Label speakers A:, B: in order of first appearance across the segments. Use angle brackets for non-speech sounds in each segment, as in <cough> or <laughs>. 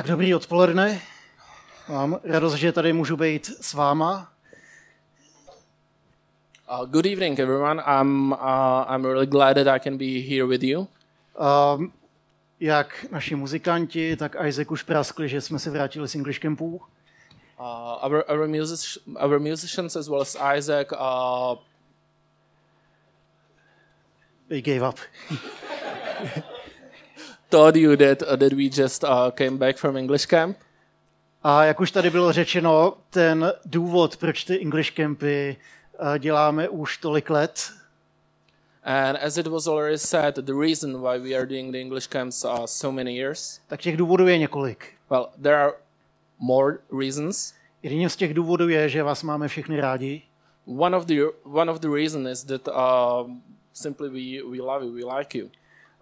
A: Tak dobrý odpoledne. Mám radost, že tady můžu být s váma.
B: Uh, good evening, everyone. I'm uh, I'm really glad that I can be here with you.
A: Um, jak naši muzikanti, tak Isaac už praskli, že jsme se vrátili z English Campu.
B: Uh, our our, music, our musicians as well as Isaac uh,
A: They gave up.
B: Told you that uh, that we just uh, came back from English camp.
A: A jak už tady bylo řečeno, ten důvod, proč ty English Campy uh, děláme už tolik let,
B: And as it was already said, the reason why we are doing the English camps uh, so many years,
A: tak těch důvodů je několik.
B: well, there are more reasons.
A: Jedním z těch důvodů je, že vás máme všechny rádi.
B: One of the one of the reason is that uh, simply we, we love you, we like you.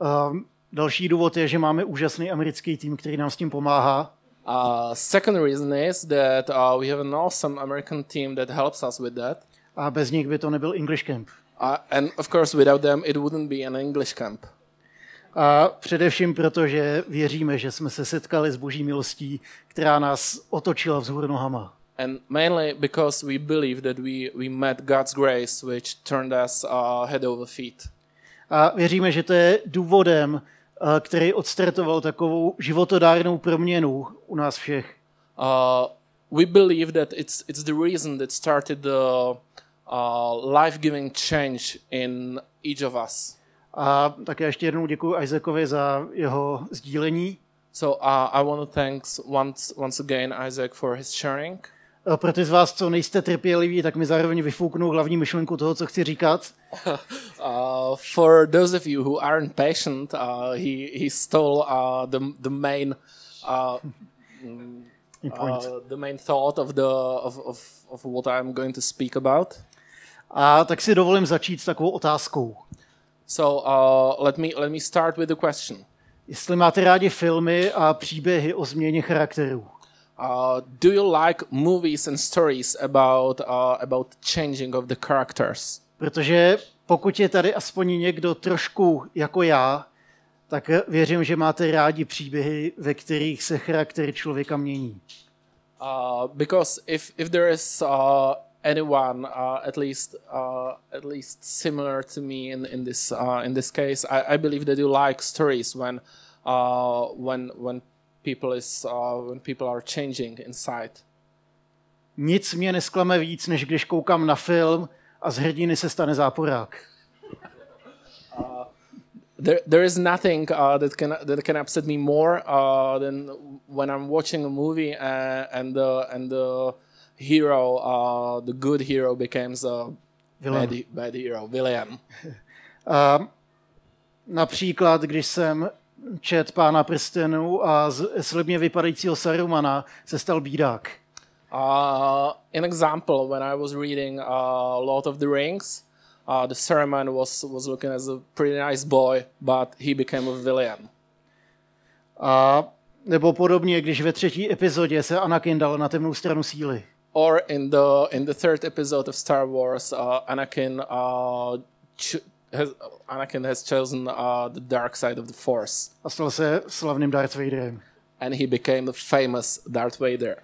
A: Um, další důvod je, že máme úžasný americký tým, který nám s tím pomáhá.
B: Uh, second reason is that uh, we have an awesome American team that helps us with that.
A: A bez nich by to nebyl English Camp.
B: Uh, and of course, without them, it wouldn't be an English camp.
A: A především proto, že věříme, že jsme se setkali s boží milostí, která nás otočila vzhůru nohama.
B: And mainly because we believe that we, we met God's grace, which turned us uh, head over feet.
A: A věříme, že to je důvodem, který odstartoval takovou životodárnou proměnu u nás všech.
B: Uh, we believe that it's, it's the reason that started the uh, life giving change in each of us.
A: A také ještě jednou děkuji Isaacovi za jeho sdílení.
B: So uh, I want to thank once, once again Isaac for his sharing.
A: Pro ty z vás, co nejste trpěliví, tak mi zároveň vyfouknou hlavní myšlenku toho, co chci říkat. <laughs>
B: Uh, for those of you who aren't patient, uh, he he stole uh, the the main uh, <laughs> uh, the main thought of the of, of, of what I'm going to speak about.
A: A tak si dovolím začít s takovou otázkou.
B: So uh, let me let me start with the question.
A: Jestli máte rádi filmy a příběhy o změně charakterů.
B: Uh, do you like movies and stories about uh, about changing of the characters?
A: Protože pokud je tady aspoň někdo trošku jako já, tak věřím, že máte rádi příběhy, ve kterých se charakter člověka mění.
B: Uh, because if if there is uh, anyone uh, at least uh, at least similar to me in in this uh, in this case, I, I believe that you like stories when uh, when when people is uh, when people are changing inside.
A: Nic mě nesklame víc, než když koukám na film a z hrdiny se stane záporák.
B: There, there is nothing uh, that can that can upset me more uh, than when I'm watching a movie and, and the and the hero, uh, the good hero, becomes a
A: Villain.
B: bad, bad hero, villain.
A: A <laughs> například, když jsem čet Pána prstenů a z slibně vypadajícího Sarumana se stal bídák.
B: Uh, an example, when I was reading uh, Lord of the Rings, uh, the Saruman was was looking as a pretty nice boy, but he became a villain.
A: A nebo podobně, když ve třetí epizodě se Anakin dal na temnou stranu síly.
B: Or in the in the third episode of Star Wars, uh, Anakin uh, ch- has Anakin has chosen uh, the dark side of the Force,
A: A stal se slavným Darth Vaderem.
B: and he became the famous Darth Vader.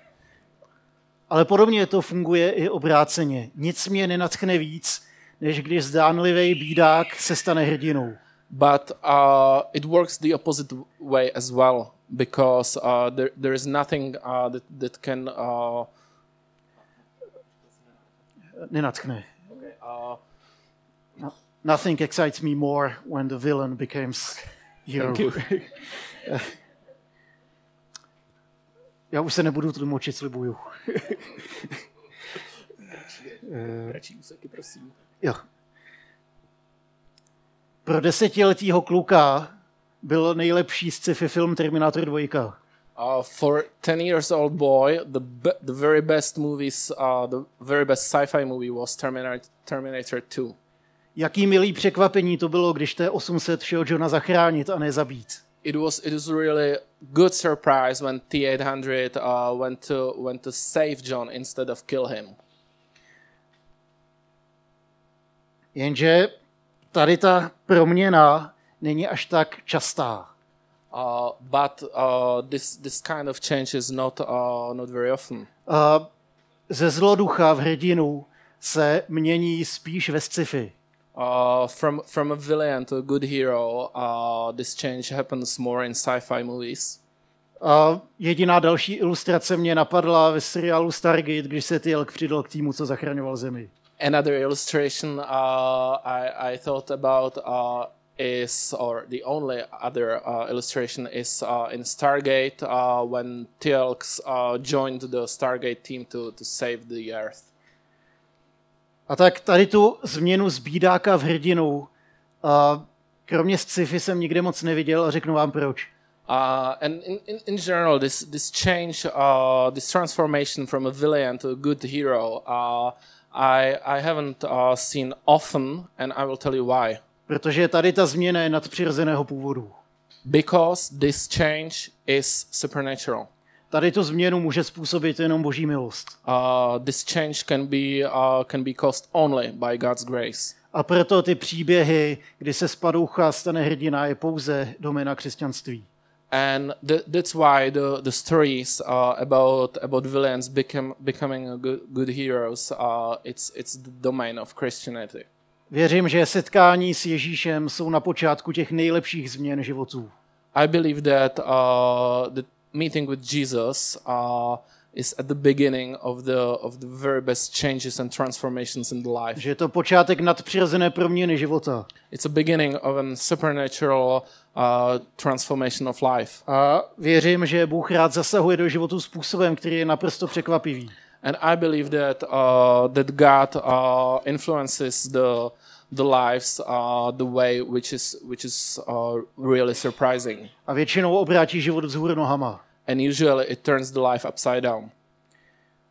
A: Ale podobně to funguje i obráceně. Nic mě nenatchne víc, než když zdánlivý bídák se stane hrdinou.
B: But uh, it works the opposite way as well, because uh, there there is nothing uh, that that can. Uh,
A: Nenatchne.
B: uh,
A: No- Nothing excites me more when the villain becomes <laughs> hero.
B: Thank you. <laughs>
A: Já už se nebudu tlumočit, slibuju. <laughs>
B: Kratší úseky, prosím.
A: Jo. Pro desetiletýho kluka byl nejlepší sci-fi film Terminator 2.
B: Uh, for 10 years old boy, the be- the very best movies, uh, the very best sci-fi movie was Terminator Terminator 2.
A: Jaký milý překvapení to bylo, když T-800 šel Johna zachránit a ne zabít.
B: It was it was really good surprise when T800 uh, went to went to save John instead of kill him.
A: Jenže tady ta proměna není až tak častá.
B: Uh, but uh, this this kind of change is not uh, not very often.
A: A ze zloducha v hrdinu se mění spíš ve sci-fi.
B: Uh, from from a villain to a good hero, uh, this change happens more in sci-fi movies.
A: A jediná další ilustrace mě napadla ve seriálu Stargate, když se přidal k týmu, co zachraňoval Zemi.
B: Another illustration uh, I, I thought about uh, is, or the only other uh, illustration is uh, in Stargate uh, when Teal'c uh, joined the Stargate team to, to save the Earth.
A: A tak tady tu změnu z bídáka v hrdinu, a kromě sci-fi jsem nikde moc neviděl a řeknu vám proč.
B: Uh, and in, in, in general, this this change, uh, this transformation from a villain to a good hero, uh, I I haven't uh, seen often, and I will tell you why.
A: Protože tady ta změna je nadpřirozeného původu.
B: Because this change is supernatural.
A: Tady tu změnu může způsobit jenom boží milost.
B: Uh, this change can be uh, can be caused only by God's grace.
A: A proto ty příběhy, kdy se z padoucha stane hrdina, je pouze domena křesťanství.
B: and th- that's why the the stories uh, about about villains become becoming a good good heroes uh, it's it's the domain of Christianity.
A: Věřím, že setkání s Ježíšem jsou na počátku těch nejlepších změn životů.
B: I believe that uh, the meeting with Jesus uh, is at the beginning of the of the very best changes and transformations in the life.
A: Že je to počátek nadpřirozené proměny života.
B: It's a beginning of a supernatural uh, transformation of life.
A: A věřím, že Bůh rád zasahuje do životu způsobem, který je naprosto překvapivý.
B: And I believe that uh, that God uh, influences the the lives uh, the way which is which is uh, really surprising.
A: A většinou obrátí život vzhůru nohama.
B: And usually it turns the life upside down.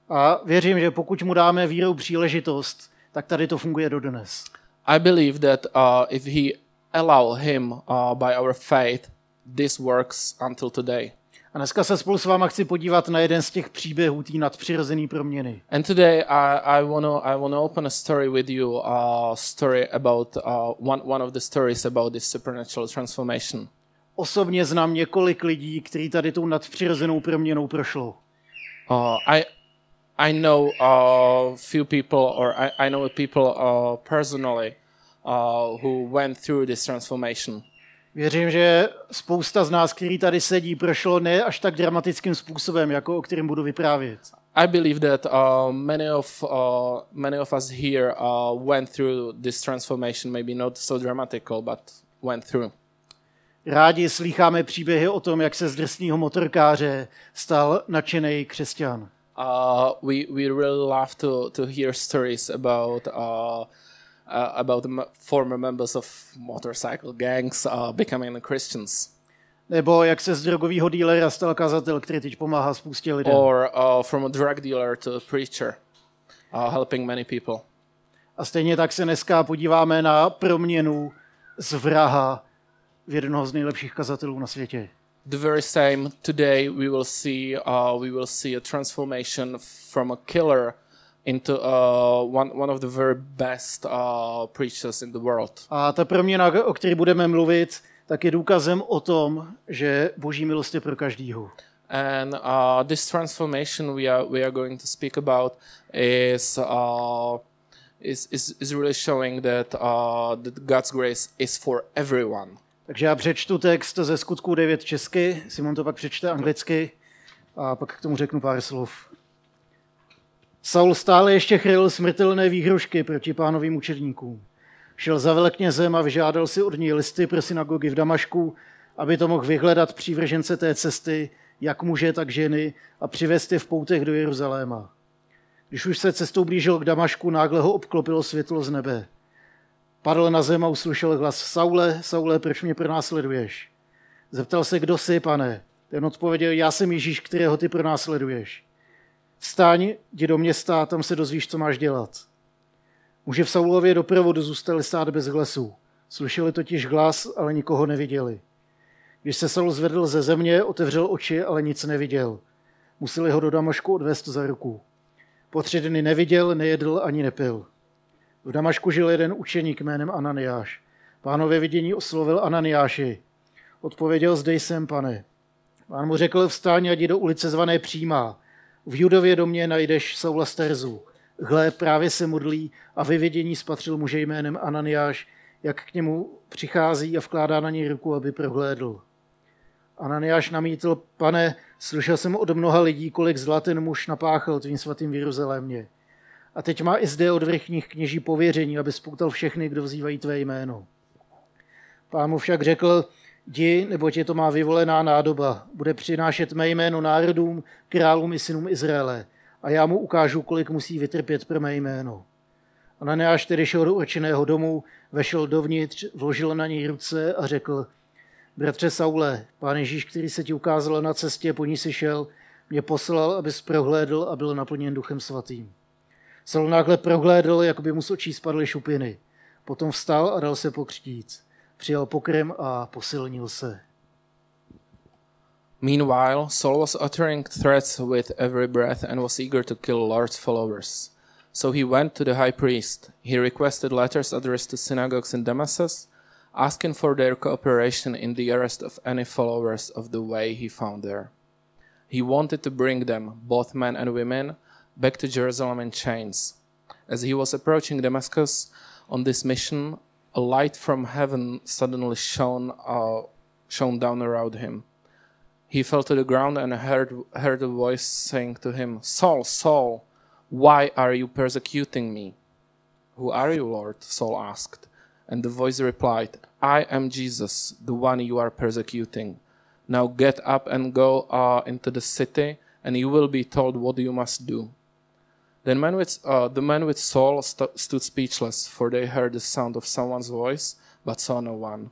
A: A věřím, že pokud mu dáme vírou příležitost, tak tady to funguje dodnes.
B: I believe that uh, if he allow him uh, by our faith, this works until today.
A: A dneska se spolu s váma chci podívat na jeden z těch příběhů té nadpřirozené proměny.
B: And today I, I want to I wanna open a story with you, uh, story about uh, one, one of the stories about this supernatural transformation.
A: Osobně znám několik lidí, kteří tady tou nadpřirozenou proměnou prošlo.
B: Uh, I I know uh, few people, or I, I know people uh, personally uh, who went through this transformation.
A: Věřím, že spousta z nás, kteří tady sedí, prošlo ne až tak dramatickým způsobem, jako o kterém budu vyprávět.
B: I believe that uh, many of uh, many of us here uh, went through this transformation, maybe not so dramatical, but went through.
A: Rádi slýcháme příběhy o tom, jak se z drsného motorkáře stal nadšený křesťan.
B: Uh, we we really love to to hear stories about uh, uh, about the former members of motorcycle gangs uh, becoming Christians,
A: Nebo jak se z drogového dílera stal kazatel, který teď pomáhá spoustě lidem.
B: or uh, from a drug dealer to a preacher, uh, helping many people.
A: A stejně tak se dneska podíváme na proměnu z vraha v jednoho z nejlepších kazatelů na světě.
B: The very same today we will see uh, we will see a transformation from a killer into uh, one one of the very best uh, preachers in the world.
A: A ta proměna, o které budeme mluvit, tak je důkazem o tom, že boží milost je pro každýho.
B: And uh, this transformation we are we are going to speak about is uh, is, is is really showing that uh, that God's grace is for everyone.
A: Takže já přečtu text ze skutku 9 česky, Simon to pak přečte anglicky a pak k tomu řeknu pár slov. Saul stále ještě chryl smrtelné výhrušky proti pánovým učedníkům. Šel za veleknězem a vyžádal si od něj listy pro synagogy v Damašku, aby to mohl vyhledat přívržence té cesty, jak muže, tak ženy, a přivést je v poutech do Jeruzaléma. Když už se cestou blížil k Damašku, nágle ho obklopilo světlo z nebe. Padl na zem a uslyšel hlas Saule, Saule, proč mě pronásleduješ? Zeptal se, kdo jsi, pane. Ten odpověděl, já jsem Ježíš, kterého ty pronásleduješ. Vstaň, jdi do města, tam se dozvíš, co máš dělat. Muži v Saulově doprovodu zůstali stát bez hlasu. Slyšeli totiž hlas, ale nikoho neviděli. Když se Saul zvedl ze země, otevřel oči, ale nic neviděl. Museli ho do Damašku odvést za ruku. Po tři dny neviděl, nejedl ani nepil. V Damašku žil jeden učeník jménem Ananiáš. Pánově vidění oslovil Ananiáši. Odpověděl, zde jsem, pane. Pán mu řekl, vstáň a jdi do ulice zvané Přímá. V Judově domě najdeš Saula Sterzu. Hle, právě se modlí a vyvědění spatřil muže jménem Ananiáš, jak k němu přichází a vkládá na něj ruku, aby prohlédl. Ananiáš namítl, pane, slyšel jsem od mnoha lidí, kolik zla ten muž napáchal tvým svatým v Jeruzalémě. A teď má i zde od vrchních kněží pověření, aby spoutal všechny, kdo vzývají tvé jméno. Pán mu však řekl, jdi, nebo tě to má vyvolená nádoba, bude přinášet mé jméno národům, králům i synům Izraele a já mu ukážu, kolik musí vytrpět pro mé jméno. Ananiáš tedy šel do určeného domu, vešel dovnitř, vložil na něj ruce a řekl, bratře Saule, pán Ježíš, který se ti ukázal na cestě, po ní si šel, mě poslal, abys prohlédl a byl naplněn duchem svatým. Saul náhle prohlédl, jako by mu z očí spadly šupiny. Potom vstal a dal se pokřtít. Přijal pokrem a posilnil se.
B: Meanwhile, Saul was uttering threats with every breath and was eager to kill Lord's followers. So he went to the high priest. He requested letters addressed to synagogues in Damascus, asking for their cooperation in the arrest of any followers of the way he found there. He wanted to bring them, both men and women, back to Jerusalem in chains. As he was approaching Damascus on this mission, a light from heaven suddenly shone, uh, shone down around him. He fell to the ground and heard, heard a voice saying to him, Saul, Saul, why are you persecuting me? Who are you, Lord? Saul asked. And the voice replied, I am Jesus, the one you are persecuting. Now get up and go uh, into the city, and you will be told what you must do. Then man with, uh, the man with Saul st- stood speechless, for they heard the sound of someone's voice, but saw no one.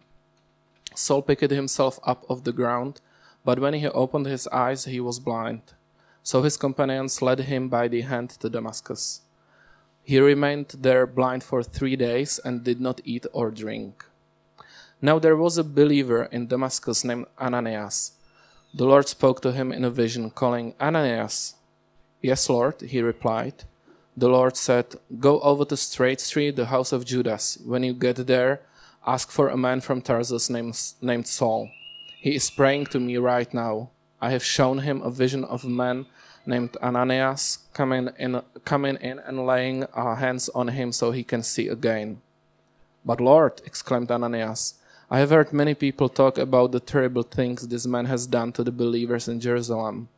B: Saul picked himself up off the ground, but when he opened his eyes, he was blind. So his companions led him by the hand to Damascus. He remained there blind for three days and did not eat or drink. Now there was a believer in Damascus named Ananias. The Lord spoke to him in a vision, calling, Ananias. Yes, Lord, he replied. The Lord said, Go over to Straight Street, the house of Judas. When you get there, ask for a man from Tarsus named, named Saul. He is praying to me right now. I have shown him a vision of a man named Ananias coming in, coming in and laying our hands on him so he can see again. But Lord, exclaimed Ananias, I have heard many people talk about the terrible things this man has done to the believers in Jerusalem.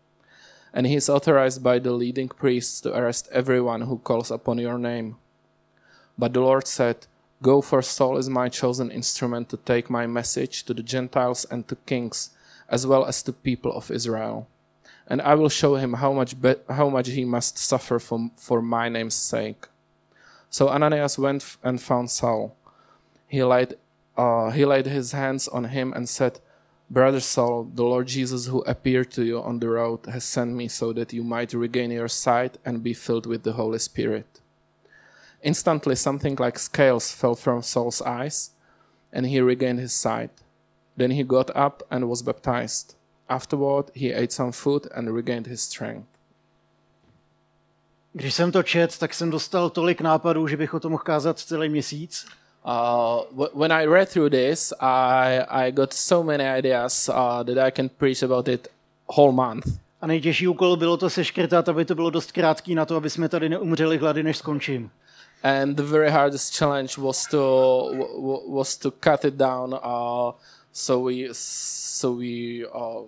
B: And he is authorized by the leading priests to arrest everyone who calls upon your name. But the Lord said, Go, for Saul is my chosen instrument to take my message to the Gentiles and to kings as well as to people of Israel. And I will show him how much, be- how much he must suffer for, for my name's sake. So Ananias went and found Saul. He laid, uh, he laid his hands on him and said, Brother Saul, the Lord Jesus who appeared to you on the road has sent me so that you might regain your sight and be filled with the Holy Spirit. Instantly, something like scales fell from Saul's eyes, and he regained his sight. Then he got up and was baptized. Afterward, he ate some food and regained his strength.
A: Když jsem to čet, tak jsem dostal tolik nápadů, že bych o tom mohl kázat celý měsíc.
B: Uh, when I read through this, I, I got so many ideas uh, that I can preach about it whole month.
A: A nejtěžší úkol bylo to seškrtat, aby to bylo dost krátký na to, aby jsme tady neumřeli hlady, než skončím.
B: And the very hardest challenge was to was to cut it down. Uh, so we so we uh,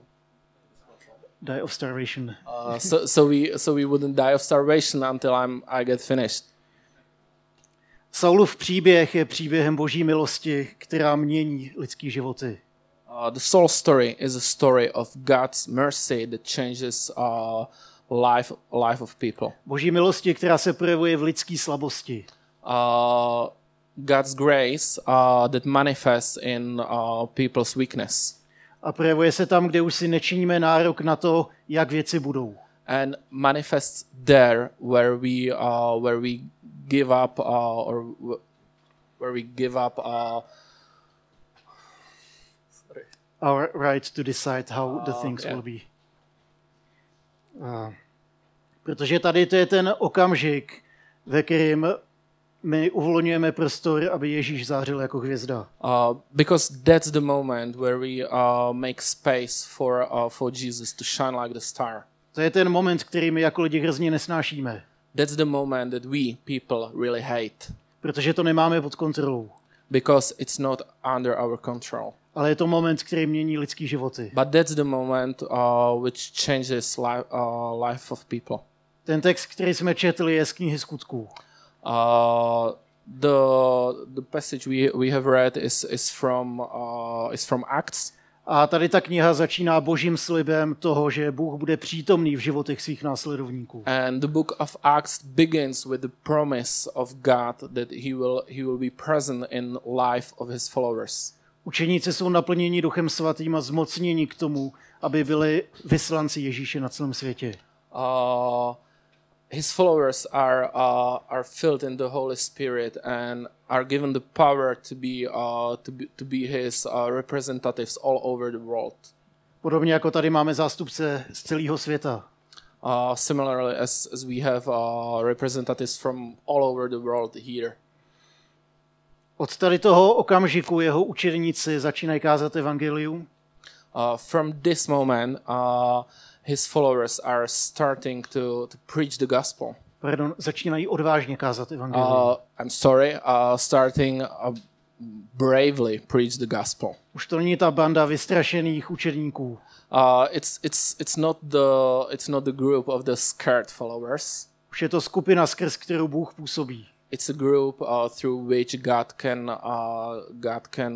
A: die of starvation.
B: Uh, so so we so we wouldn't die of starvation until I'm I get finished.
A: Saulův příběh je příběhem boží milosti, která mění lidský životy.
B: Uh, the Saul story is a story of God's mercy that changes uh, life life of people.
A: Boží milosti, která se projevuje v lidské slabosti.
B: Uh, God's grace uh, that manifests in uh, people's weakness.
A: A projevuje se tam, kde už si nečiníme nárok na to, jak věci budou.
B: And manifests there where we uh, where we give up uh, or where we give up uh,
A: our right to decide how the
B: Uh,
A: things
B: yeah.
A: will be. Uh, protože tady to je ten okamžik, ve kterým my uvolňujeme prostor, aby Ježíš zářil jako hvězda.
B: Uh, because that's the moment where we uh, make space for uh, for Jesus to shine like the star.
A: To je ten moment, který my jako lidi hrozně nesnášíme,
B: That's the moment that we people really hate
A: protože to nemáme pod kontrolou.
B: because it's not under our control.
A: Ale je to moment, který mění lidský životy.
B: But that's the moment uh, which changes life uh, life of people.
A: Ten text, který jsme četli, je z knihy skutků.
B: Uh, the the passage we we have read is is from uh, is from Acts,
A: A tady ta kniha začíná božím slibem toho, že Bůh bude přítomný v životech svých následovníků.
B: and the book of Acts begins with the promise of God that he will he will be present in life of his followers.
A: Učeníci jsou naplněni duchem svatým a zmocněni k tomu, aby byli vyslanci Ježíše na celém světě.
B: Uh, his followers are uh, are filled in the Holy Spirit and are given the power to be uh, to be to be his uh, representatives all over the world.
A: Podobně jako tady máme zástupce z celého světa.
B: Uh, similarly, as, as we have uh, representatives from all over the world here.
A: Od tady toho okamžiku jeho učeníci začínají kázat evangelium
B: Uh, from this moment, uh, his followers are starting to, to preach the gospel.
A: Pardon, začínají odvážně kázat evangelium.
B: Uh, I'm sorry, uh, starting uh, bravely preach the gospel.
A: Už to není ta banda vystrašených učedníků.
B: Uh, it's it's it's not the it's not the group of the scared followers.
A: Už je to skupina, skrz kterou Bůh působí.
B: It's a group uh, through which God can uh, God can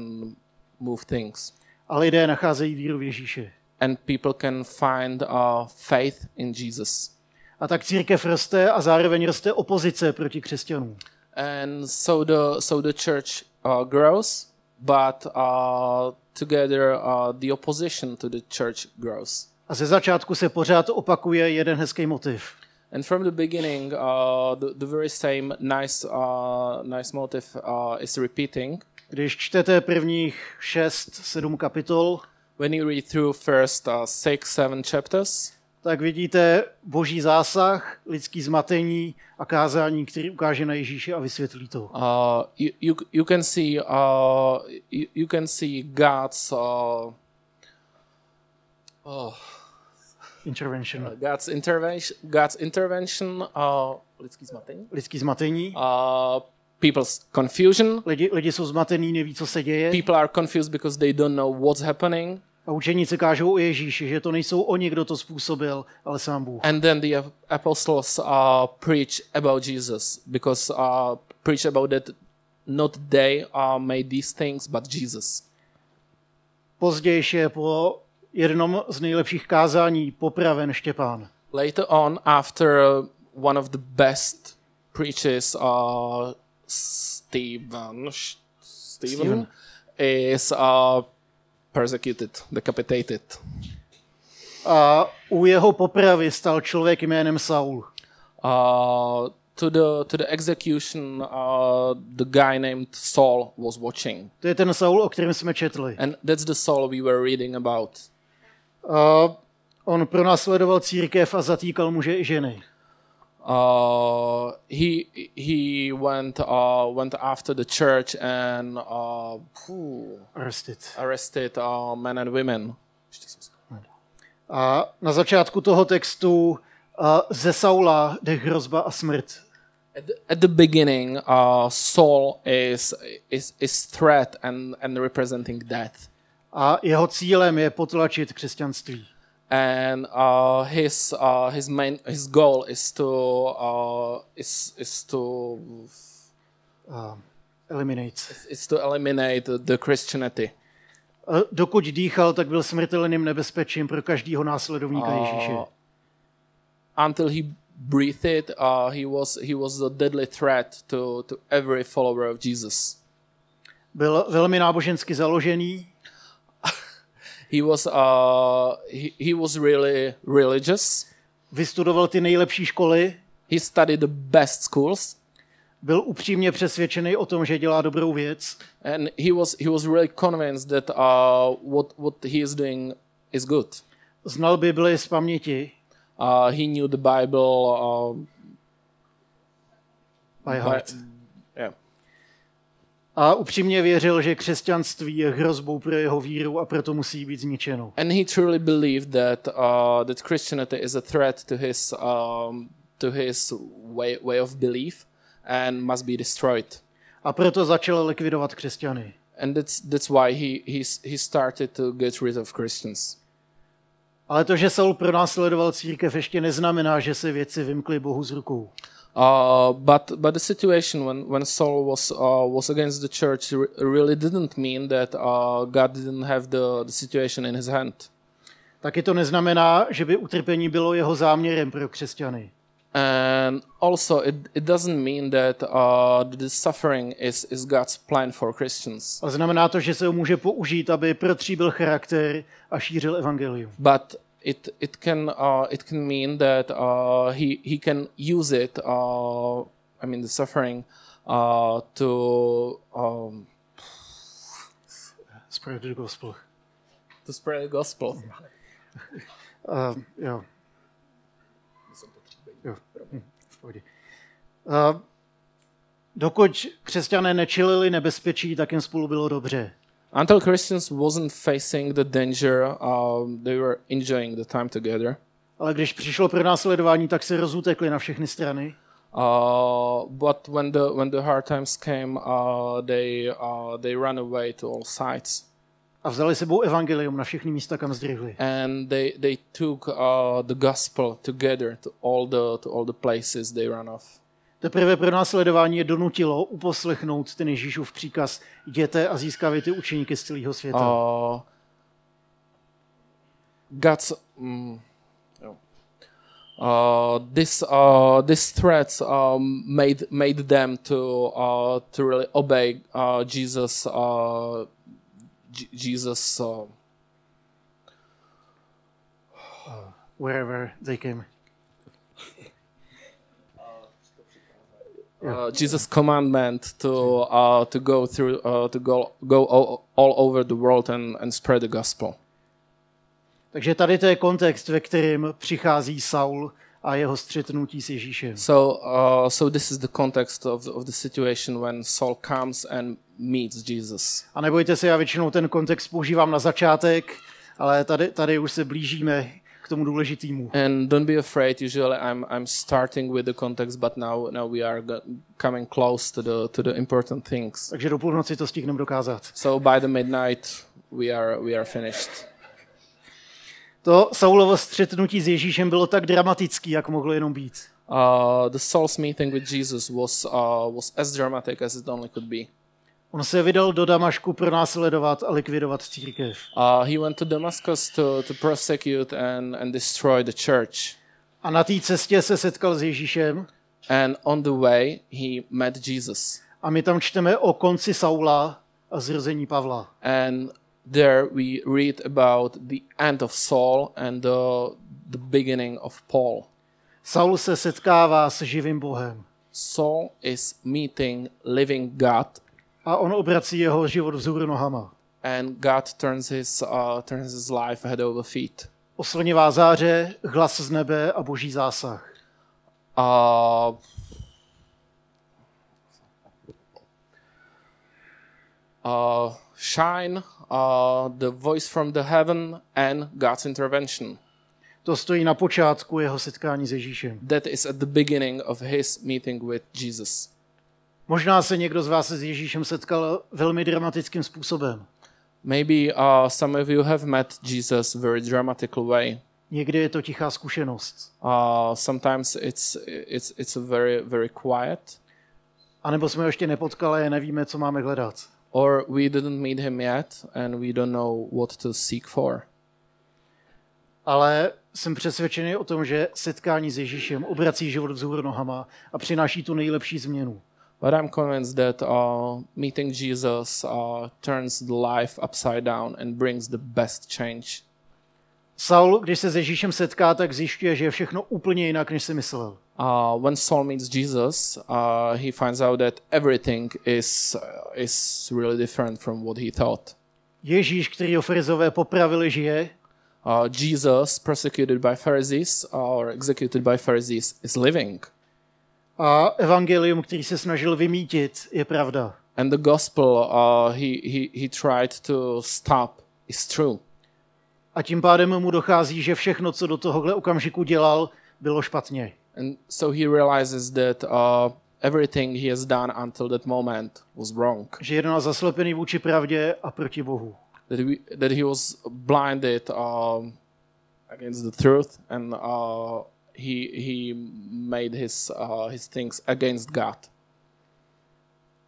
B: move things,
A: A lidé nacházejí víru v Ježíše.
B: and people can find uh, faith in Jesus.
A: A tak církev roste a zároveň roste opozice proti křesťanům.
B: And so the so the church uh, grows, but uh, together uh, the opposition to the church grows.
A: A ze začátku se pořád opakuje jeden hezký motiv.
B: And from the beginning, uh, the, the very same nice uh, nice motive uh, is repeating.
A: Když čtete prvních šest, sedm kapitol,
B: When you read through first uh, six, seven chapters,
A: tak vidíte boží zásah, lidský zmatení a kázání, který ukáže na Ježíše a vysvětlí to.
B: uh, you, you you can see uh, you, you can see God's uh, oh,
A: Intervention.
B: God's intervention God's intervention uh, lidský zmatení
A: Lidský zmatení.
B: uh, people's confusion
A: Lidi, lidi jsou zmatení, neví, co se děje.
B: people are confused because they don't know what's happening
A: A učeníci kážou o Ježíši, že to nejsou oni, kdo to způsobil, ale sám Bůh.
B: and then the ap- apostles uh, preach about Jesus because uh, preach about that not they uh, made these things but Jesus
A: Později je po jednom z nejlepších kázání popraven Štěpán.
B: later on after one of the best preachers uh, Stephen Stephen
A: Stephen.
B: is uh, persecuted decapitated
A: A u jeho popravy stal člověk jménem Saul.
B: uh, to the to the execution uh, the guy named Saul was watching
A: To je ten Saul, o kterém jsme četli.
B: and that's the Saul we were reading about
A: A on pronásledoval církev a zatýkal muže i ženy.
B: Uh, he he went uh, went after the church and uh, phew,
A: Arrested.
B: arrested uh, men and women.
A: A na začátku toho textu a ze Saula jde hrozba a smrt.
B: At the, at the beginning, uh, Saul is is is threat and and representing death,
A: A jeho cílem je potlačit křesťanství.
B: And uh, his uh, his main his goal is to uh, is is to
A: A eliminate.
B: is to eliminate the, Christianity.
A: A dokud dýchal, tak byl smrtelným nebezpečím pro každého následovníka Ježíše.
B: Uh, until he breathed, uh, he was he was a deadly threat to to every follower of Jesus.
A: Byl velmi nábožensky založený,
B: He was uh, he, he was really religious.
A: vystudoval ty nejlepší školy,
B: He studied the best schools,
A: byl upřímně přesvědčený o tom, že dělá dobrou věc
B: and he was he was really convinced that uh, what what he is doing is good.
A: Znal Bibli z paměti,
B: Uh, he knew the Bible uh,
A: by
B: by,
A: heart.
B: yeah,
A: A upřímně věřil, že křesťanství je hrozbou pro jeho víru a proto musí být zničeno.
B: And he truly believed that uh, that Christianity is a threat to his um, to his way way of belief and must be destroyed.
A: A proto začal likvidovat křesťany.
B: And that's that's why he he he started to get rid of Christians.
A: Ale to, že Saul pronásledoval církev, ještě neznamená, že se věci vymkly Bohu z rukou.
B: Uh, but but the situation when when Saul was uh, was against the church re- really didn't mean that uh, God didn't have the, the situation in his hand.
A: Taky to neznamená, že by utrpení bylo jeho záměrem pro křesťany.
B: And also, it, it doesn't mean that uh, the suffering is, is God's plan for Christians.
A: A znamená to, že se ho může použít, aby protříbil charakter a šířil evangelium.
B: But it, it, can, uh, it can mean that uh, he, he can use it, uh, I mean, the suffering, uh, to, um,
A: Spread the gospel.
B: to spread the gospel.
A: Uh, jo. Jo. Hm. Uh, dokud křesťané nečelili nebezpečí, tak jim spolu bylo dobře.
B: Until Christians wasn't facing the danger, um, they were enjoying the time together.
A: Ale když přišlo pro následování, tak se rozutekli na všechny strany.
B: Uh, but when the when the hard times came, uh, they uh, they ran away to all sides,
A: A vzali sebou evangelium na všechny místa, kam zdrihli.
B: and they they took uh, the gospel together to all the to all the places they ran off.
A: Teprve pro následování je donutilo uposlechnout ten Ježíšův příkaz jděte a získávejte učeníky z celého světa.
B: Uh, God's oh. uh, this uh, this threats um, made made them to uh, to really obey uh, Jesus uh, J- Jesus uh,
A: Wherever they came.
B: Uh, Jesus' commandment to uh, to go through uh, to go go all, all over the world and, and spread the gospel.
A: Takže tady to je kontext, ve kterém přichází Saul a jeho střetnutí s Ježíšem.
B: So uh, so this is the context of the, of the situation when Saul comes and meets Jesus.
A: A nebojte se, já většinou ten kontext používám na začátek, ale tady, tady už se blížíme tomu důležitému.
B: And don't be afraid. Usually, I'm I'm starting with the context, but now now we are coming close to the to the important things.
A: Takže do půlnoci to stihneme dokázat.
B: So by the midnight, we are we are finished.
A: To Saulovo střetnutí s Ježíšem bylo tak dramatický, jak mohlo jenom být.
B: Uh, the Saul's meeting with Jesus was uh, was as dramatic as it only could be.
A: On se vydal do Damašku pronásledovat a likvidovat církev.
B: Uh, he went to Damascus to, to persecute and, and destroy the church.
A: A na té cestě se setkal s Ježíšem
B: And on the way, he met Jesus.
A: a my tam čteme o konci Saula a zrození Pavla.
B: And there we read about the end of Saul and the, the beginning of Paul.
A: Saul se setkává s živým Bohem
B: Saul is meeting living God,
A: a on obrací jeho život vzhůru nohama.
B: and God turns his, uh, turns his life head over feet.
A: Oslnivá záře, hlas z nebe a boží zásah.
B: Uh, uh, shine, uh, the voice from the heaven, and God's intervention.
A: To stojí na počátku jeho setkání s Ježíšem.
B: That is at the beginning of his meeting with Jesus.
A: Možná se někdo z vás s Ježíšem setkal velmi dramatickým způsobem.
B: Maybe uh, some of you have met Jesus very dramatical way.
A: Někdy je to tichá zkušenost.
B: Uh, sometimes it's it's it's a very very quiet,
A: A nebo jsme ho ještě nepotkali a nevíme, co máme hledat.
B: or we didn't meet him yet, and we don't know what to seek for.
A: Ale jsem přesvědčený o tom, že setkání s Ježíšem obrací život vzhůru nohama a přináší tu nejlepší změnu.
B: But I'm convinced that uh, meeting Jesus uh, turns the life upside down and brings the best change.
A: Saul, když se s Ježíšem setká, tak zjišťuje, že je všechno úplně jinak, než si myslel.
B: Uh, when Saul meets Jesus, uh, he finds out that everything is uh, is really different from what he thought.
A: Ježíš, který ho farizové popravili, žije
B: Uh, Jesus, persecuted by Pharisees or executed by Pharisees, is living,
A: a evangelium, který se snažil vymítit, je pravda.
B: and the gospel uh, he, he, he tried to stop is true.
A: A tím pádem mu dochází, že všechno, co do tohohle okamžiku dělal, bylo špatně.
B: And so he realizes that uh, everything he has done until that moment was wrong.
A: Že jednal zaslepený vůči pravdě a proti Bohu.
B: That, we, that he was blinded um, against the truth and uh, he, he made his, uh, his things against God.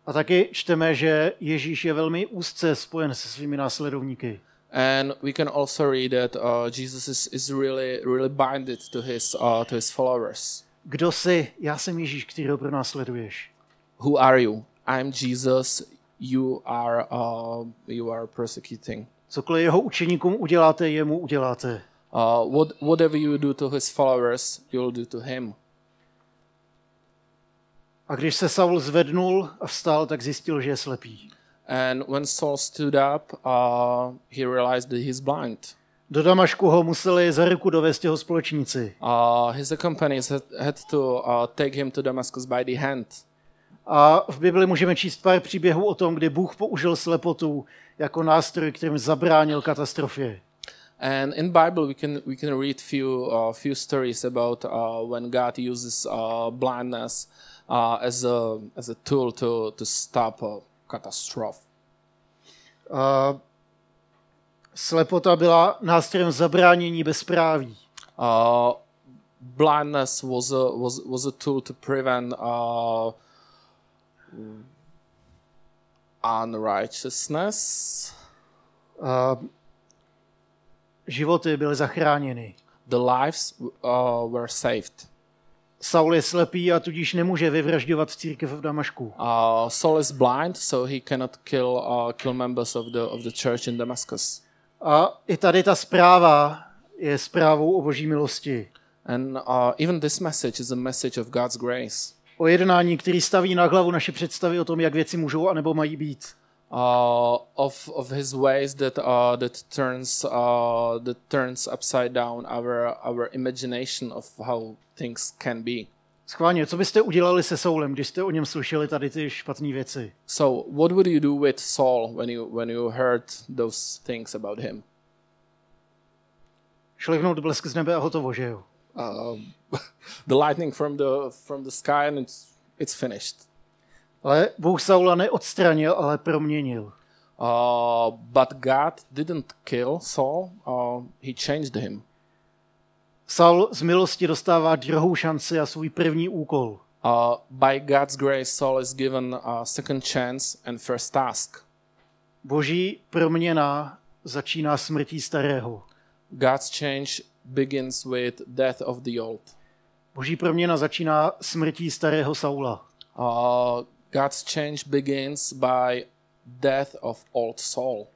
A: A taky čteme, že Ježíš je velmi úzce spojen se svými následovníky.
B: And we can also read that uh, Jesus is, is really, really binded to his, uh, to his followers.
A: Kdo jsi? Já jsem Ježíš, kterého pronásleduješ.
B: Who are you? I'm Jesus. You are, uh, you are persecuting.
A: Cokoliv jeho učeníkům uděláte, jemu uděláte.
B: Uh, what, whatever you do to his followers, you'll do to him.
A: A když se Saul zvednul a vstal, tak zjistil, že je slepý.
B: And when Saul stood up, uh, he realized that he's blind.
A: Do Damašku ho museli za ruku dovést jeho společníci.
B: Uh, his companions had, had to uh, take him to Damascus by the hand.
A: A v Bibli můžeme číst pár příběhů o tom, kdy Bůh použil slepotu jako nástroj, kterým zabránil katastrofě.
B: And in Bible we can we can read few uh, few stories about uh, when God uses uh, blindness uh, as a as a tool to to stop a catastrophe.
A: A slepota byla nástrojem zabránění bezpráví.
B: Uh, blindness was a was was a tool to prevent uh, unrighteousness.
A: Životy byly zachráněny.
B: The lives uh, were saved.
A: Saul je slepý a tudíž nemůže vyvražďovat církev v Damašku.
B: Uh, Saul is blind, so he cannot kill uh, kill members of the of the church in Damascus.
A: A i tady ta zpráva je zprávou o boží milosti.
B: And uh, even this message is a message of God's grace.
A: O jednání, který staví na hlavu naše představy o tom, jak věci můžou a nebo mají být.
B: Uh, of of his ways that uh, that turns uh, that turns upside down our our imagination of how things can be.
A: Schválně, co byste udělali se Saulem, když jste o něm slyšeli tady ty špatné věci?
B: So, what would you do with Saul when you when you heard those things about him?
A: Šlehnout blesk z nebe a hotovo, že jo?
B: Um, <laughs> the lightning from the from the sky, and it's it's finished.
A: Ale Bůh Saula neodstranil, ale proměnil.
B: Uh, but God didn't kill Saul. Uh, he changed him.
A: Saul z milosti dostává druhou šanci a svůj první úkol.
B: Uh, by God's grace, Saul is given a second chance and first task.
A: Boží proměna začíná smrtí starého.
B: God's change begins with death of the old.
A: Boží proměna začíná smrtí starého Saula.
B: Uh, God's change begins by death of old Saul.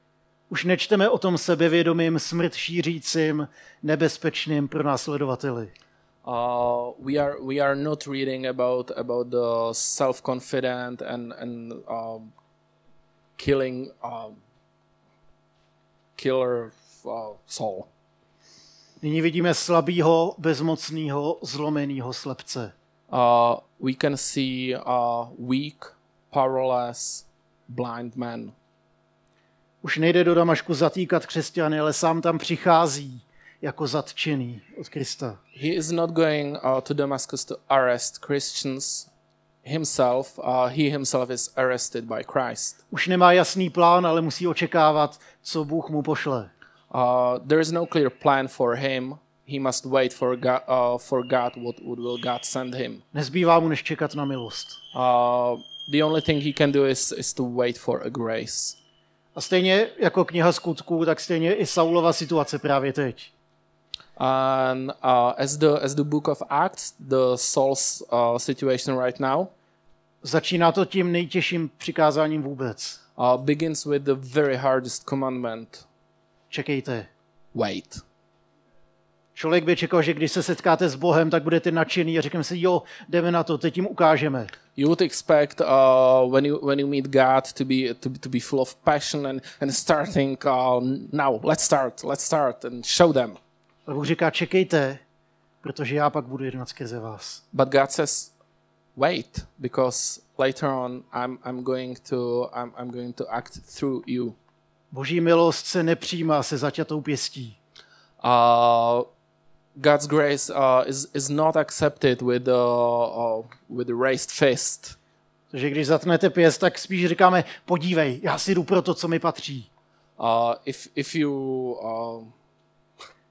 A: Už nečteme o tom sebevědomým, smrt šířícím, nebezpečným pronásledovateli.
B: Uh, we are we are not reading about about the self-confident and and um, killing um, killer uh, Saul.
A: Nyní vidíme slabýho, bezmocného, zlomeného slepce.
B: Uh, we can see a weak, powerless, blind man.
A: Už nejde do Damašku zatýkat křesťany, ale sám tam přichází jako zatčený od Krista.
B: He is not going uh, to Damascus to arrest Christians himself. Uh, he himself is arrested by Christ.
A: Už nemá jasný plán, ale musí očekávat, co Bůh mu pošle.
B: Uh, there is no clear plan for him. He must wait for God, uh, for God what, what will God send him.
A: Nezbývá mu, než čekat na milost.
B: Uh, the only thing he can do is, is to wait for a grace.
A: A stejně jako kniha skutků, tak stejně i Saulova situace právě teď.
B: And uh, as the as the book of Acts, the Saul's uh, situation right now
A: Začíná to tím nejtěžším přikázáním vůbec.
B: uh, begins with the very hardest commandment:
A: Čekejte.
B: wait.
A: Člověk by čekal, že když se setkáte s Bohem, tak budete nadšený a řekneme si, jo, jdeme na to, teď jim ukážeme.
B: You would expect uh, when you when you meet God to be to, be- to be full of passion and and starting uh, now. Let's start. Let's start and show them.
A: Ale Bůh říká, čekejte, protože já pak budu jednat skrze vás.
B: But God says, wait, because later on I'm I'm going to I'm I'm going to act through you.
A: Boží milost se nepřijímá se zaťatou pěstí.
B: Uh, God's grace uh, is is not accepted with uh, uh, with a raised fist.
A: Takže když zatnete pěst, tak spíš říkáme, podívej, já si jdu pro to, co mi patří.
B: Uh, if if you uh,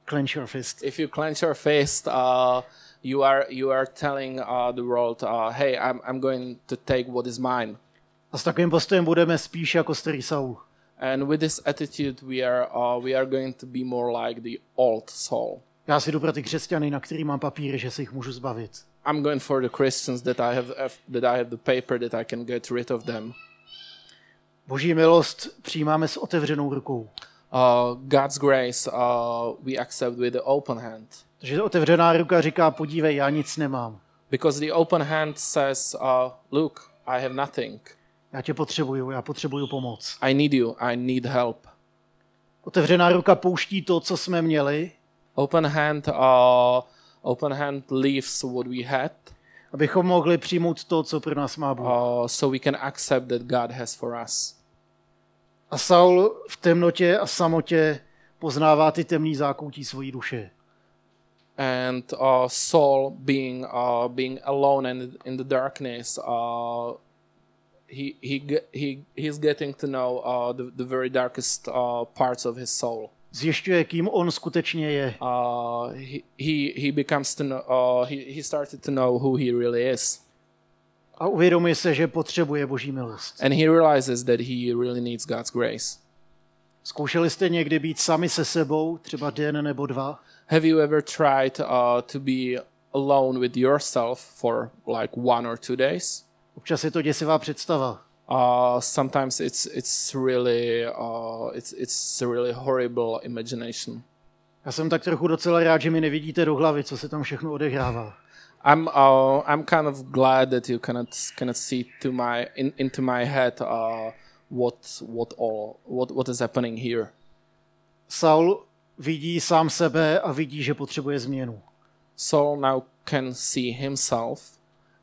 A: Clench your fist.
B: if you clench your fist, uh, you are you are telling uh, the world, uh, "Hey, I'm I'm going to take what is mine."
A: A s takovým postojem budeme spíš jako starý Saul.
B: And with this attitude, we are uh, we are going to be more like the old Saul.
A: Já si jdu pro ty křesťany, na který mám papíry, že se jich můžu zbavit.
B: I'm going for the Christians that I have that I have the paper that I can get rid of them.
A: Boží milost přijímáme s otevřenou rukou.
B: Uh, God's grace uh, we accept with the open hand,
A: Takže otevřená ruka říká, podívej, já nic nemám.
B: because the open hand says, uh, "Look, I have nothing.
A: Já tě potřebuju, já potřebuju pomoc.
B: I need you. I need help."
A: Otevřená ruka pouští to, co jsme měli,
B: Open hand, uh, open hand leaves what we had,
A: abychom mohli přijmout to, co pro nás má Bůh.
B: uh, so we can accept that God has for us.
A: A Saul v temnotě a samotě poznává ty temný zákoutí svojí duše.
B: and uh, Saul being uh, being alone and in the darkness, uh, he he he he's getting to know uh, the, the very darkest uh, parts of his soul.
A: Zjišťuje, kým on skutečně je.
B: Uh, he, he he becomes to know. Uh, he he started to know who he really is,
A: A uvědomuje se, že potřebuje Boží milost.
B: and he realizes that he really needs God's grace.
A: Zkoušeli jste někdy být sami se sebou, třeba den nebo dva?
B: Have you ever tried uh, to be alone with yourself for like one or two days?
A: Občas je to děsivá představa.
B: Uh, sometimes it's it's really uh, it's it's really horrible imagination.
A: Já jsem tak trochu docela rád, že mi nevidíte do hlavy, co se tam všechno odehrává.
B: I'm uh, I'm kind of glad that you cannot cannot see to my in, into my head uh, what what all what what is happening here.
A: Saul vidí sám sebe a vidí, že potřebuje změnu.
B: Saul now can see himself,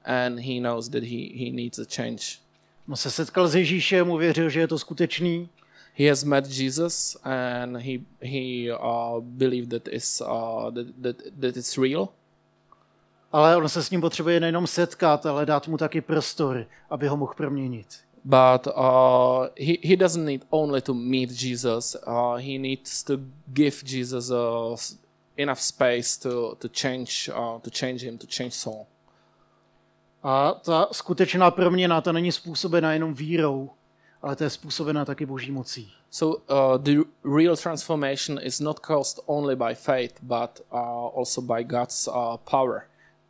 B: and he knows that he he needs a change.
A: On se setkal s Ježíšem, uvěřil, že je to skutečný
B: He has met Jesus, and he he uh, believed that is uh, that, that that it's real.
A: ale on se s ním potřebuje nejenom setkat, ale dát mu taky prostor, aby ho mohl proměnit.
B: but uh, he, he doesn't need only to meet Jesus. Uh, he needs to give Jesus uh, enough space to, to change uh, to change him to change Saul.
A: A ta skutečná proměna, ta není způsobena jenom vírou, ale to je způsobena taky boží mocí.
B: So uh, the real transformation is not caused only by faith, but uh, also by God's uh, power.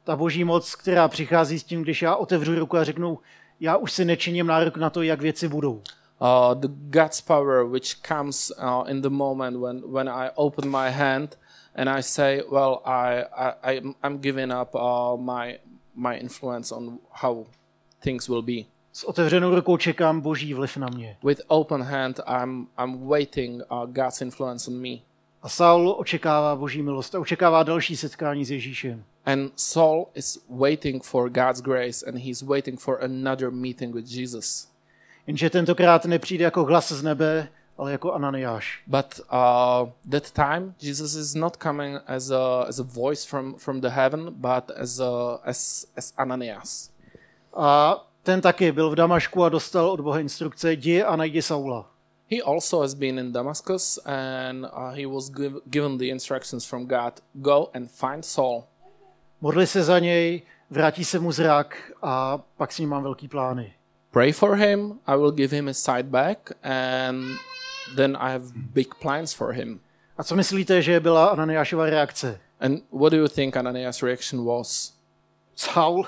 A: Ta boží moc, která přichází s tím, když já otevřu ruku a řeknu, já už si nečiním nárok na to, jak věci budou.
B: Uh, the God's power which comes uh, in the moment when, when I open my hand and I say, well, I, I I'm, I'm giving up uh, my my influence on how things will be.
A: S otevřenou rukou čekám boží vliv na mě.
B: With open hand, I'm I'm waiting uh, God's influence on me.
A: A Saul očekává boží milost a očekává další setkání s Ježíšem.
B: And Saul is waiting for God's grace, and he's waiting for another meeting with Jesus.
A: Jenže tentokrát nepřijde jako hlas z nebe, ale jako Ananiáš.
B: But uh, that time, Jesus is not coming as a as a voice from from the heaven, but as a, as as Ananias.
A: A ten taky byl v Damašku a dostal od Boha instrukce, jdi a najdi Saula.
B: He also has been in Damascus, and uh, he was giv- given the instructions from God: go and find Saul.
A: Modli se za něj, vrátí se mu zrak a pak s ním mám velký plány.
B: Pray for him. I will give him his sight back, and then I have big plans for him.
A: A co myslíte, že byla Ananiášova reakce?
B: And what do you think Ananias' reaction was?
A: Saul?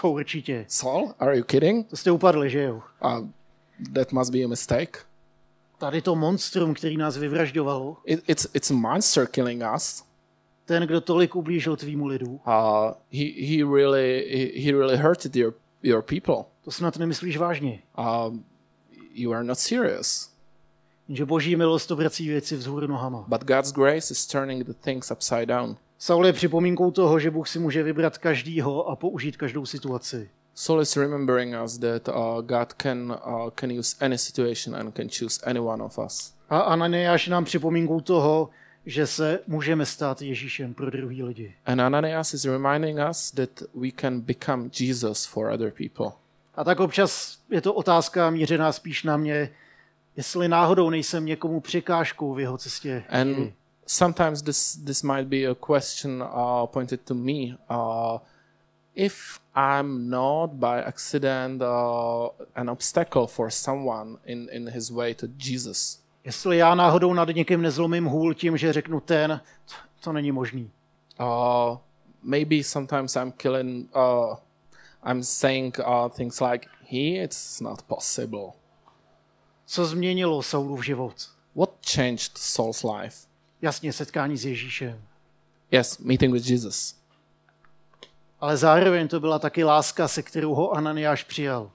A: To určitě.
B: Saul, are you kidding?
A: To jste upadli, že jo?
B: Uh, that must be a mistake.
A: Tady to monstrum, který nás vyvražďovalo,
B: It, it's it's a monster killing us.
A: ten, kdo tolik ublížil tvýmu lidu,
B: Uh, he he really he, he really hurted your your people.
A: to snad nemyslíš vážně.
B: Um, you are not serious.
A: Jenže boží milost obrací věci vzhůru nohama.
B: But God's grace is turning the things upside down.
A: Saul je připomínkou toho, že Bůh si může vybrat každýho a použít každou situaci.
B: Saul is remembering us that uh, God can uh, can use any situation and can choose any one of us.
A: A Ananiáš nám připomínkou toho, že se můžeme stát Ježíšem pro druhý lidi.
B: And Ananias is reminding us that we can become Jesus for other people.
A: A tak občas je to otázka mířená spíš na mě, jestli náhodou nejsem někomu překážkou v jeho cestě.
B: And sometimes this this might be a question uh, pointed to me. Uh, if I'm not by accident uh, an obstacle for someone in, in his way to Jesus.
A: Jestli já náhodou nad někým nezlomím hůl tím, že řeknu ten, to, to není možný.
B: Uh, maybe sometimes I'm killing, uh, I'm saying uh, things like, he, it's not possible.
A: Co změnilo Saulův život?
B: What changed Saul's life?
A: Jasně, setkání s Ježíšem.
B: Yes, meeting with Jesus.
A: Ale zároveň to byla taky láska, se kterou ho Ananiáš přijal.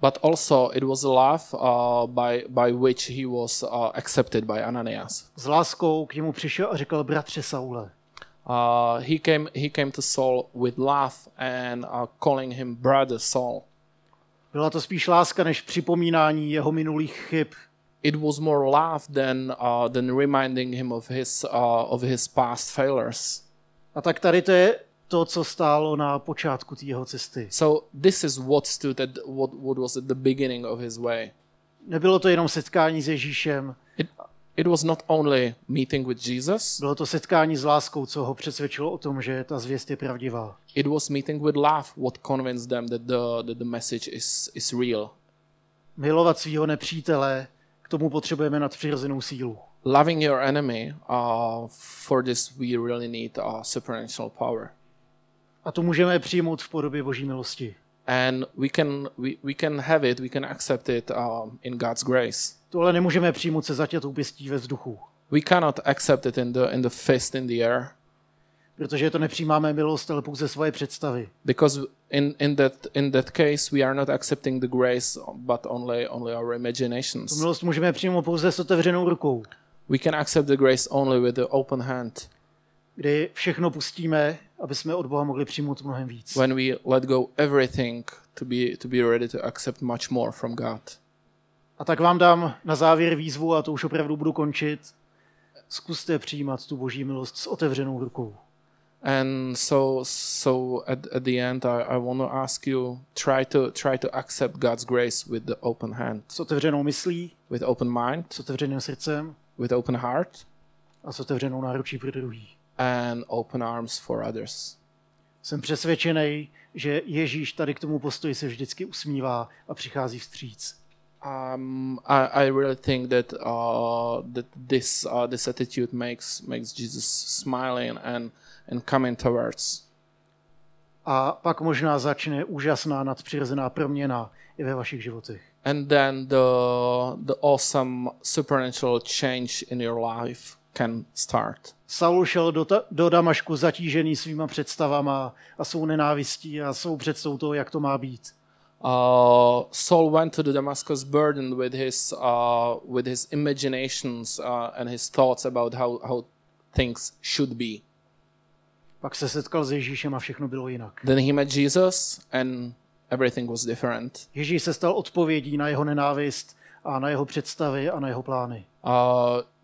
B: But also it was a love uh, by, by which he was uh, accepted by Ananias.
A: S láskou k němu přišel a řekl, bratře Saule.
B: Uh, he came he came to Saul with love and uh, calling him brother Saul.
A: Byla to spíš láska než připomínání jeho minulých chyb.
B: It was more love than uh, than reminding him of his uh, of his past failures.
A: A tak tady to je to, co stálo na počátku té jeho cesty.
B: So this is what stood at what what was at the beginning of his way.
A: Nebylo to jenom setkání s Ježíšem,
B: It it was not only meeting with Jesus.
A: bylo to setkání s láskou, co ho přesvědčilo o tom, že ta zvěst je pravdivá.
B: It was meeting with love what convinced them that the that the message is is real.
A: Milovat svého nepřítele, k tomu potřebujeme nadpřirozenou sílu.
B: Loving your enemy. Uh, for this we really need uh, supernatural power.
A: A to můžeme přijmout v podobě Boží milosti.
B: And we can we, we can have it we can accept it um, in god's grace.
A: Tohle nemůžeme přijmout se zatětou pěstí ve vzduchu,
B: we cannot accept it in the in the fist in the air.
A: Protože to nepřijímáme milost, ale pouze svoje představy.
B: because in in that in that case we are not accepting the grace but only only our
A: Tu
B: imaginations
A: milost můžeme přijmout pouze s otevřenou rukou,
B: we can accept the grace only with the open hand.
A: Kdy všechno pustíme, aby jsme od Boha mohli přijmout mnohem víc.
B: when we let go everything to be to be ready to accept much more from god
A: A tak vám dám na závěr výzvu, a to už opravdu budu končit. Zkuste přijímat tu Boží milost s otevřenou rukou.
B: And so, so at, at the end, I, I want to ask you try to try to accept God's grace with the open hand,
A: S otevřenou myslí,
B: with open mind,
A: s otevřeným srdcem
B: with open heart,
A: a s otevřenou náručí pro druhý.
B: And open arms for others.
A: Jsem přesvědčený, že Ježíš tady k tomu postoji se vždycky usmívá a přichází vstříc.
B: Um, I, I really think that uh, that this uh, this attitude makes makes Jesus smiling and and coming towards.
A: A pak možná začne úžasná nadpřirozená proměna i ve vašich životech.
B: And then the the awesome supernatural change in your life can start.
A: Saul šel do, ta, do Damašku zatížený svýma představama a svou nenávistí a svou představou toho, jak to má být.
B: uh, Saul went to the Damascus burden with his uh, with his imaginations uh, and his thoughts about how, how things should be.
A: Pak se setkal s Ježíšem a všechno bylo jinak.
B: Then he met Jesus and everything was different.
A: Ježíš se stal odpovědí na jeho nenávist a na jeho představy a na jeho plány.
B: Uh,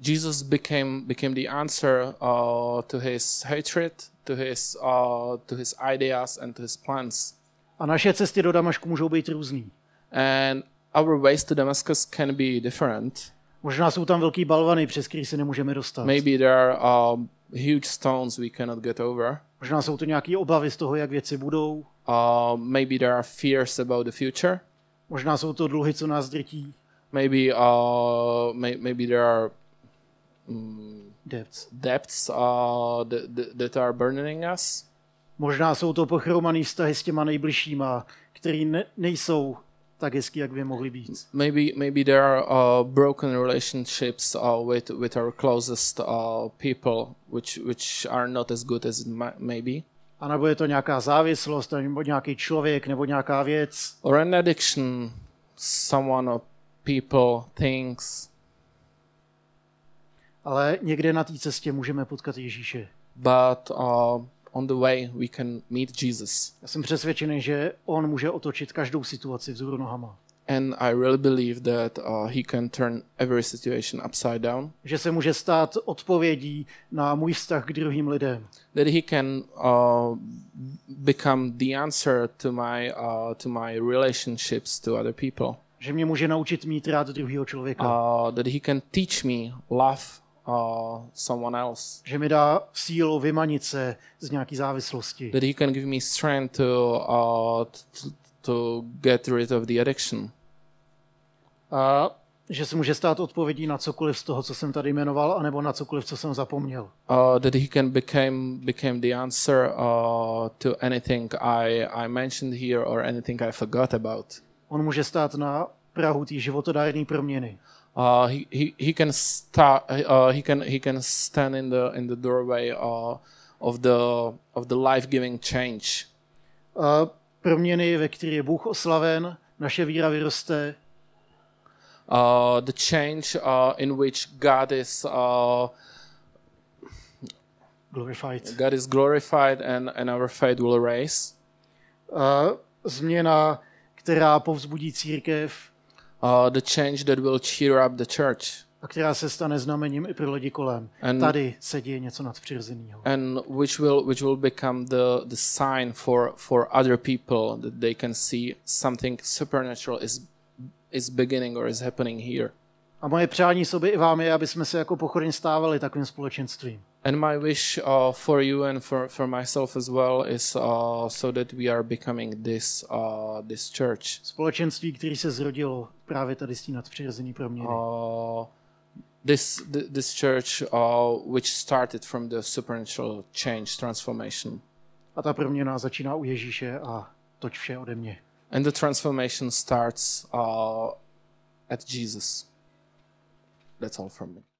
B: Jesus became became the answer uh, to his hatred, to his uh, to his ideas and to his plans.
A: A naše cesty do Damašku můžou být různý.
B: And our ways to Damascus can be different.
A: Možná jsou tam velký balvany, přes který se nemůžeme dostat.
B: Maybe there are um, huge stones we cannot get over.
A: Možná jsou to nějaké obavy z toho, jak věci budou.
B: Uh, maybe there are fears about the future.
A: Možná jsou to dluhy, co nás drtí.
B: Maybe uh, may, maybe there are
A: Debts.
B: depths uh, that, that- are burdening us.
A: Možná jsou to pochromaný vztahy s těma nejbližšíma, který ne, nejsou tak hezký, jak by mohly být.
B: Maybe maybe there are uh, broken relationships uh, with with our closest uh, people, which which are not as good as it ma- may be.
A: A nebo je to nějaká závislost, nebo nějaký člověk, nebo nějaká věc.
B: or an addiction, someone or people, things.
A: Ale někde na té cestě můžeme potkat Ježíše.
B: But uh, on the way we can meet Jesus.
A: Já jsem přesvědčený, že on může otočit každou situaci vzhůru nohama.
B: And I really believe that uh, he can turn every situation upside down.
A: Že se může stát odpovědí na můj vztah k druhým lidem.
B: That he can uh, become the answer to my uh, to my relationships to other people.
A: Že mě může naučit mít rád druhého člověka.
B: Uh, that he can teach me love uh, someone else.
A: Že mi dá sílu vymanit se z nějaký závislosti.
B: That he can give me strength to uh, to, to get rid of the addiction.
A: A že se může stát odpovědí na cokoliv z toho, co jsem tady jmenoval, anebo na cokoliv, co jsem zapomněl.
B: Uh, that he can become became the answer uh, to anything I I mentioned here or anything I forgot about.
A: On může stát na prahu té životodárné proměny.
B: Uh, he, he, he can start uh, he can he can stand in the in the doorway uh, of the of the life-giving change.
A: A proměny, ve které je Bůh oslaven, naše víra vyroste,
B: Uh, the change uh, in which God is uh,
A: glorified.
B: God is glorified and, and our faith will raise.
A: A změna, která povzbudí církev
B: Uh, the change that will cheer up the church
A: a která se stane znamením i pro lidi kolem.
B: And-
A: Tady se děje něco nadpřirozeného.
B: and which will which will become the the sign for for other people that they can see something supernatural is is beginning or is happening here.
A: A moje přání sobě i vám je, aby jsme se jako pochodeň stávali takovým společenstvím.
B: And my wish uh, for you and for, for myself as well is uh, so that we are becoming this uh, this church.
A: Společenství, který se zrodilo právě tady z té nadpřirozené proměny.
B: Uh, this th- this church uh, which started from the supernatural change transformation.
A: A ta proměna začíná u Ježíše a toť vše ode mě.
B: And the transformation starts uh, at Jesus. That's all from me.